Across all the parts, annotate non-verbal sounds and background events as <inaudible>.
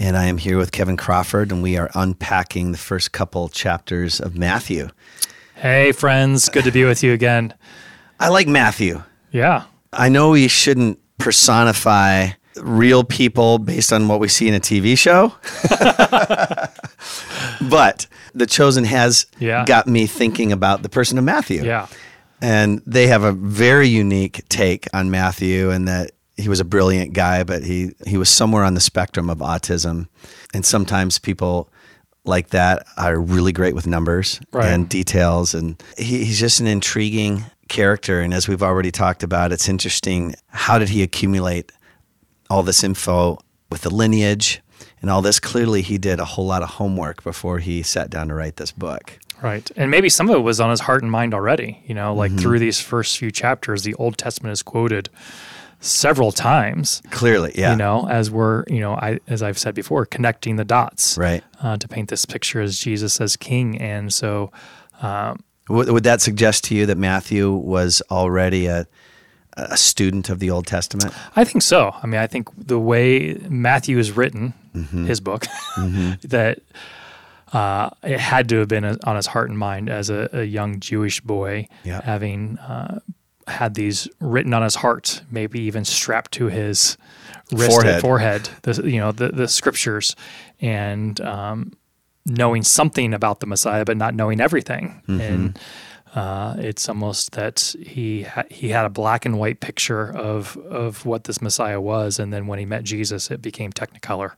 and I am here with Kevin Crawford, and we are unpacking the first couple chapters of Matthew. Hey, friends. Good to be with you again. I like Matthew. Yeah. I know we shouldn't personify real people based on what we see in a TV show, <laughs> but The Chosen has Yeah. got me thinking about the person of Matthew. Yeah. And they have a very unique take on Matthew and that he was a brilliant guy, but he, he was somewhere on the spectrum of autism. And sometimes people like that are really great with numbers Right. and details. And he, he's just an intriguing character. And as we've already talked about, it's interesting how did he accumulate all this info with the lineage and all this? Clearly, he did a whole lot of homework before he sat down to write this book. Right. And maybe some of it was on his heart and mind already. You know, Mm-hmm. like through these first few chapters, the Old Testament is quoted several times. Clearly, yeah. You know, as we're, you know, I, as I've said before, connecting the dots Right. uh, to paint this picture as Jesus as King. And so, Would, would that suggest to you that Matthew was already a, a student of the Old Testament? I think so. I mean, I think the way Matthew is written, Mm-hmm. his book, <laughs> that uh, it had to have been on his heart and mind as a, a young Jewish boy, Yeah. having uh, had these written on his heart, maybe even strapped to his wrist Forehead. and forehead. The you know the the scriptures and um, knowing something about the Messiah, but not knowing everything. And uh, it's almost that he ha- he had a black and white picture of of what this Messiah was, and then when he met Jesus, it became Technicolor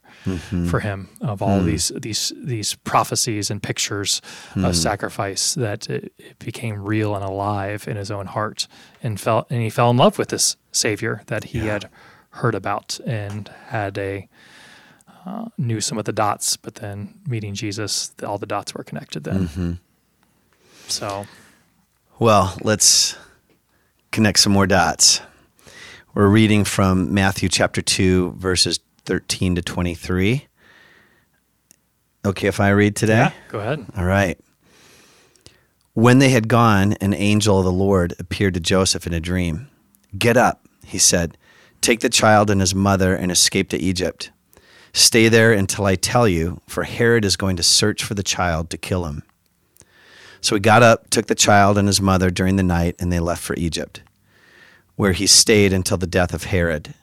for him of all these these these prophecies and pictures of sacrifice that it, it became real and alive in his own heart, and felt and he fell in love with this Savior that he had heard about and had a uh, knew some of the dots, but then meeting Jesus, all the dots were connected then. So Well, let's connect some more dots. We're reading from Matthew chapter 2, verses 13 to 23. Okay, if I read today? yeah, go ahead. All right. When they had gone, an angel of the Lord appeared to Joseph in a dream. Get up, he said. Take the child and his mother and escape to Egypt. Stay there until I tell you, for Herod is going to search for the child to kill him. So he got up, took the child and his mother during the night, and they left for Egypt, where he stayed until the death of Herod.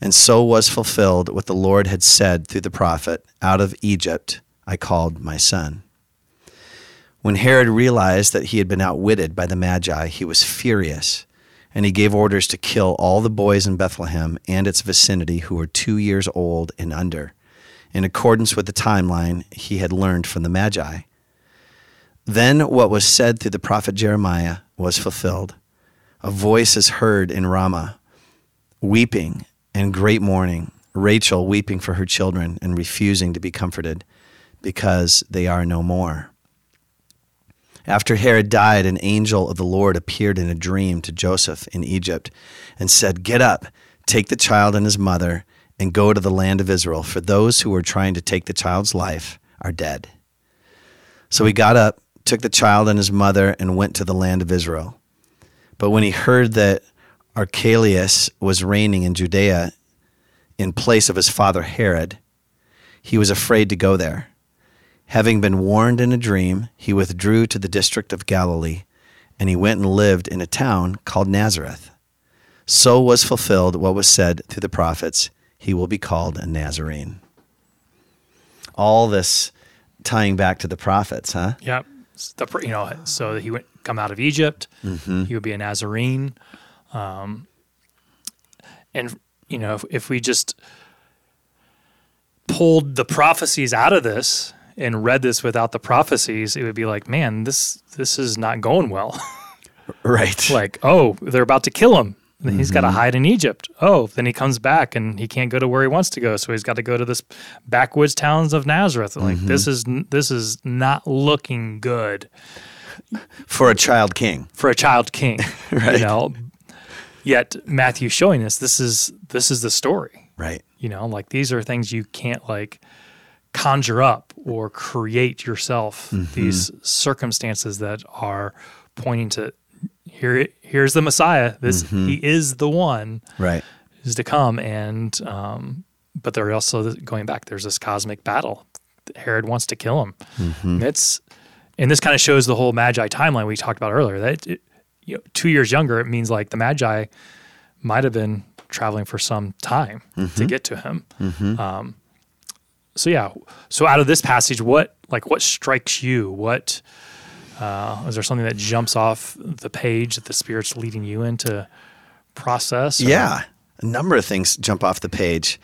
And so was fulfilled what the Lord had said through the prophet Out of Egypt I called my son. When Herod realized that he had been outwitted by the Magi, he was furious, and he gave orders to kill all the boys in Bethlehem and its vicinity who were two years old and under, in accordance with the timeline he had learned from the Magi. Then what was said through the prophet Jeremiah was fulfilled. A voice is heard in Ramah, weeping and great mourning, Rachel weeping for her children and refusing to be comforted because they are no more. After Herod died, an angel of the Lord appeared in a dream to Joseph in Egypt and said, Get up, take the child and his mother, and go to the land of Israel, for those who were trying to take the child's life are dead. So he got up, took the child and his mother, and went to the land of Israel. But when he heard that Archelaus was reigning in Judea in place of his father Herod, he was afraid to go there. Having been warned in a dream, he withdrew to the district of Galilee, and he went and lived in a town called Nazareth. So was fulfilled what was said through the prophets he will be called a Nazarene. All this tying back to the prophets, huh? Yep. The, you know, so he would come out of Egypt. Mm-hmm. He would be a Nazarene. Um, and you know, if, if we just pulled the prophecies out of this and read this without the prophecies, it would be like, man, this this is not going well. <laughs> Right. like, oh, they're about to kill him. And he's got to mm-hmm. hide in Egypt. Oh, then he comes back and he can't go to where he wants to go, so he's got to go to this backwoods towns of Nazareth. Like mm-hmm. this is this is not looking good. for a child king. for a child king. <laughs> Right. You know, yet Matthew's showing us this is this is the story. Right. You know, like these are things you can't like conjure up or create yourself. Mm-hmm. These circumstances that are pointing to here. Here's the Messiah. This he is the one Right. is to come, and um, but they're also going back. There's this cosmic battle. Herod wants to kill him. It's and this kind of shows the whole Magi timeline we talked about earlier. That it, you know, two years younger, it means like the Magi might have been traveling for some time to get to him. Um, so yeah, so out of this passage, what like what strikes you? What uh, is there something that jumps off the page that the Spirit's leading you into process? or- Yeah, a number of things jump off the page.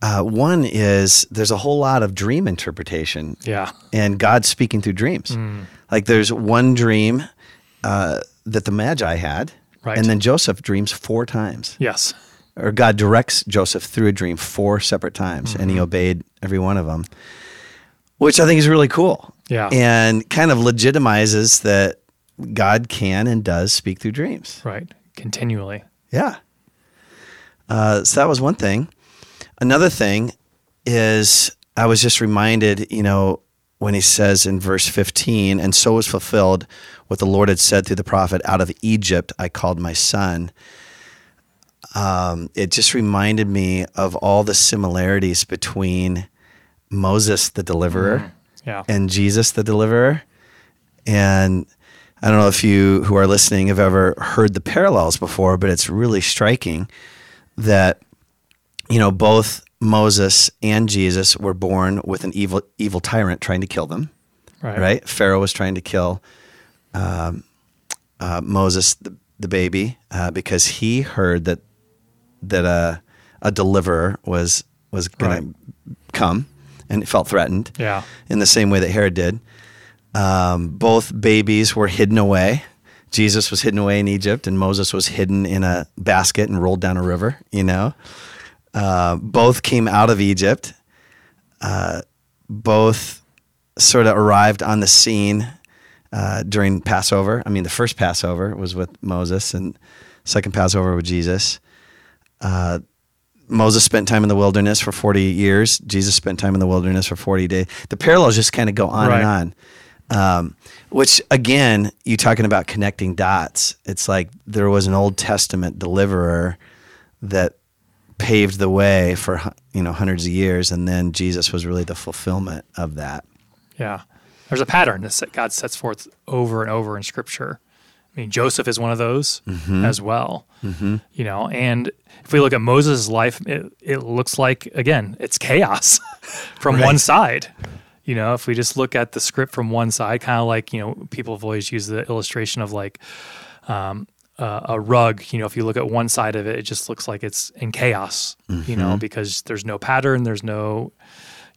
Uh, one is there's a whole lot of dream interpretation yeah, and God speaking through dreams. Like there's one dream uh, that the Magi had, Right. and then Joseph dreams four times, yes, or God directs Joseph through a dream four separate times, and he obeyed every one of them, which I think is really cool. Yeah. and kind of legitimizes that God can and does speak through dreams. right, continually. Yeah. Uh, so that was one thing. Another thing is I was just reminded, you know, when he says in verse 15, and so was fulfilled what the Lord had said through the prophet, out of Egypt I called my son. Um, it just reminded me of all the similarities between Moses, the deliverer, Yeah, and Jesus the deliverer. And I don't know if you who are listening have ever heard the parallels before, but it's really striking that you know both Moses and Jesus were born with an evil evil tyrant trying to kill them. right, Right? Pharaoh was trying to kill um, uh, Moses, the, the baby, uh, because he heard that that a a deliverer was was going to come, and felt threatened Yeah, in the same way that Herod did. Um, both babies were hidden away. Jesus was hidden away in Egypt, and Moses was hidden in a basket and rolled down a river. You know, uh, both came out of Egypt. Uh, both sort of arrived on the scene uh, during Passover. I mean, the first Passover was with Moses, and second Passover with Jesus. Moses spent time in the wilderness for 40 years. Jesus spent time in the wilderness for 40 days. The parallels just kind of go on Right. and on. Um, which again, you talking about connecting dots. It's like there was an Old Testament deliverer that paved the way for you know hundreds of years, and then Jesus was really the fulfillment of that. yeah. There's a pattern that God sets forth over and over in Scripture. I mean, Joseph is one of those as well. Mm-hmm. You know, and if we look at Moses' life, it, it looks like again, it's chaos <laughs> from one side. You know, if we just look at the script from one side, kind of like you know, people have always used the illustration of like um, uh, a rug. You know, if you look at one side of it, it just looks like it's in chaos. You know, because there's no pattern, there's no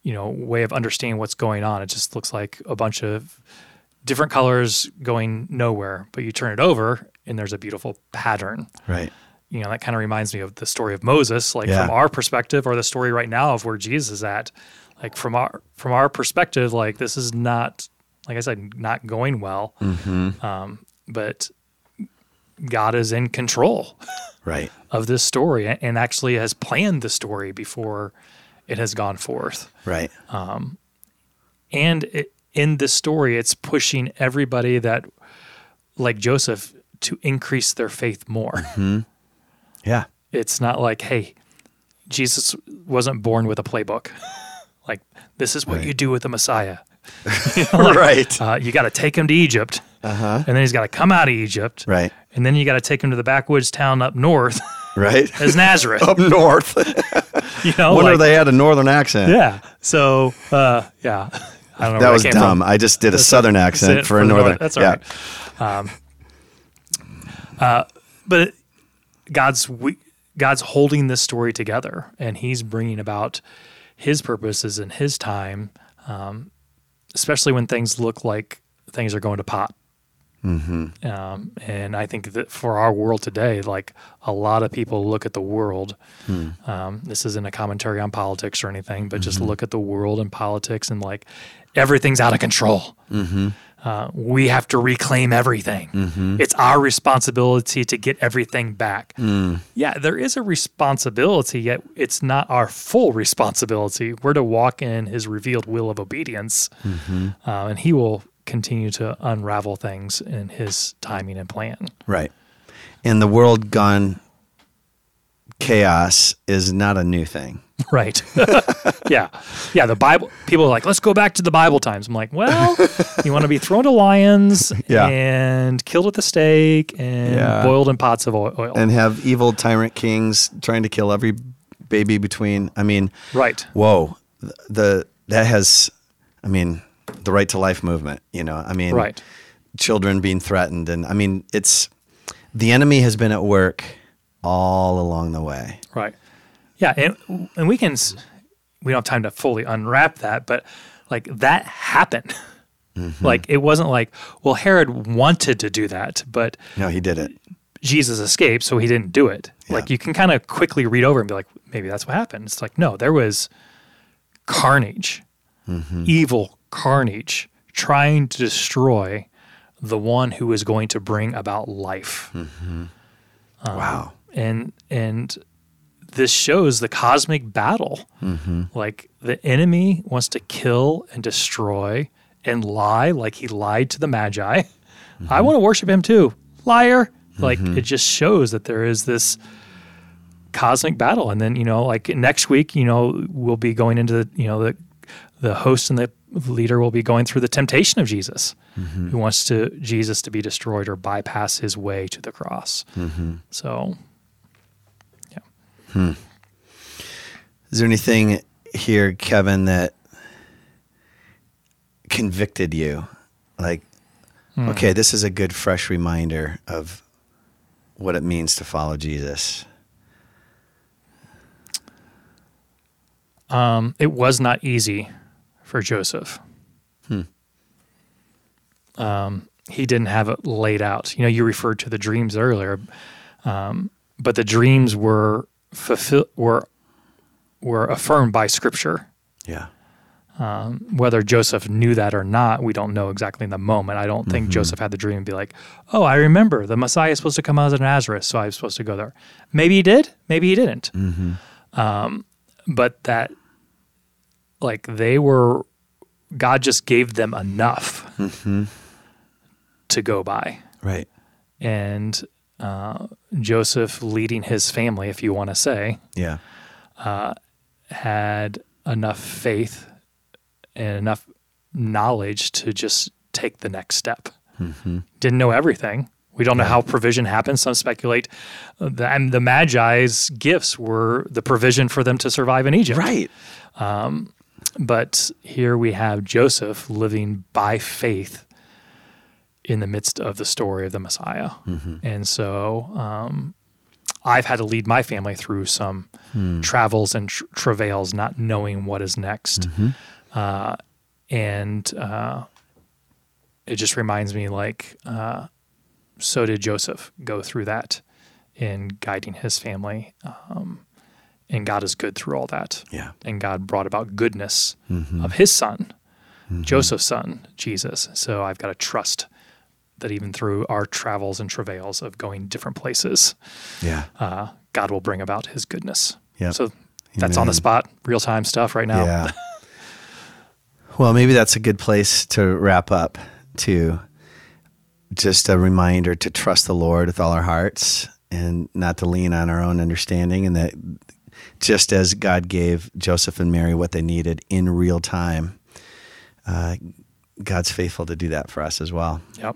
you know way of understanding what's going on. It just looks like a bunch of different colors going nowhere. But you turn it over, and there's a beautiful pattern. Right. You know, that kind of reminds me of the story of Moses, like Yeah. from our perspective, or the story right now of where Jesus is at. Like from our from our perspective, like this is not, like I said, not going well. Um, but God is in control Right. of this story and actually has planned the story before it has gone forth. Right. And it, in this story, it's pushing everybody that, like Joseph, to increase their faith more. Yeah. It's not like, hey, Jesus wasn't born with a playbook. <laughs> like, this is what Right. you do with the Messiah. <laughs> <laughs> right. Uh, you got to take him to Egypt, Uh-huh. and then he's got to come out of Egypt, Right. and then you got to take him to the backwoods town up north Right. as Nazareth. Up north. You know, Wonder if like- they had a northern accent. Yeah. So, uh, yeah. I don't know That was came dumb. From. I just did a southern accent for a the northern. That's all yeah. right. Um, uh, but God's we, God's holding this story together, and He's bringing about His purposes in His time, um, especially when things look like things are going to pot. Mm-hmm. Um, and I think that for our world today, like a lot of people look at the world. Um, this isn't a commentary on politics or anything, but just look at the world and politics and like everything's out of control. uh, we have to reclaim everything. It's our responsibility to get everything back. Yeah, there is a responsibility, yet it's not our full responsibility. We're to walk in His revealed will of obedience, uh, and He will continue to unravel things in His timing and plan. Right. And the world gone chaos is not a new thing. <laughs> Right. <laughs> yeah. Yeah. The Bible, people are like, let's go back to the Bible times. I'm like, well, you want to be thrown to lions <laughs> Yeah. and killed with a stake and Yeah. boiled in pots of oil. And have evil tyrant kings trying to kill every baby between. I mean, right. whoa. The, the that has I mean, the right to life movement, you know. I mean, Right. children being threatened and I mean, it's the enemy has been at work all along the way. Right. Yeah. And, and we can, we don't have time to fully unwrap that, but like that happened. Mm-hmm. Like it wasn't like, well, Herod wanted to do that, but No, he did it. Jesus escaped, so he didn't do it. Like you can kind of quickly read over and be like, maybe that's what happened. It's like, no, there was carnage, mm-hmm. evil carnage trying to destroy the one who is going to bring about life. Mm-hmm. Um, wow. And and this shows the cosmic battle. Mm-hmm. Like the enemy wants to kill and destroy and lie, like he lied to the Magi. I mm-hmm. want to worship him too, liar. Like mm-hmm. it just shows that there is this cosmic battle, and then you know, like next week, you know, we'll be going into the you know the the host and the leader will be going through the temptation of Jesus, who wants to Jesus to be destroyed or bypass his way to the cross. So Is there anything here, Kevin, that convicted you? Like, okay, this is a good, fresh reminder of what it means to follow Jesus. Um, it was not easy for Joseph. Um, he didn't have it laid out. You know, you referred to the dreams earlier, um, but the dreams were fulfill were were affirmed by Scripture. Yeah. Um, whether Joseph knew that or not, we don't know exactly in the moment. I don't think mm-hmm. Joseph had the dream and be like, "Oh, I remember the Messiah is supposed to come out of Nazareth, so I'm supposed to go there." Maybe he did, maybe he didn't. Mm-hmm. Um, but that, like, they were, God just gave them enough mm-hmm. to go by, Right. and uh, Joseph leading his family, if you want to say, Yeah. Uh, had enough faith and enough knowledge to just take the next step. Mm-hmm. Didn't know everything. We don't know how provision happens. Some speculate uh, that and the Magi's gifts were the provision for them to survive in Egypt. Right. Um, but here we have Joseph living by faith in the midst of the story of the Messiah. And so um, I've had to lead my family through some travels and tr- travails, not knowing what is next. Uh, and uh, it just reminds me like, uh, so did Joseph go through that in guiding his family. Um, and God is good through all that Yeah. and God brought about goodness of his son, Joseph's son, Jesus. So I've got to trust that even through our travels and travails of going different places, Yeah. uh, God will bring about his goodness. Yep. So that's on the spot, real time stuff right now. Yeah. well, maybe that's a good place to wrap up to just a reminder to trust the Lord with all our hearts and not to lean on our own understanding and that just as God gave Joseph and Mary what they needed in real time, uh, God's faithful to do that for us as well. Yep.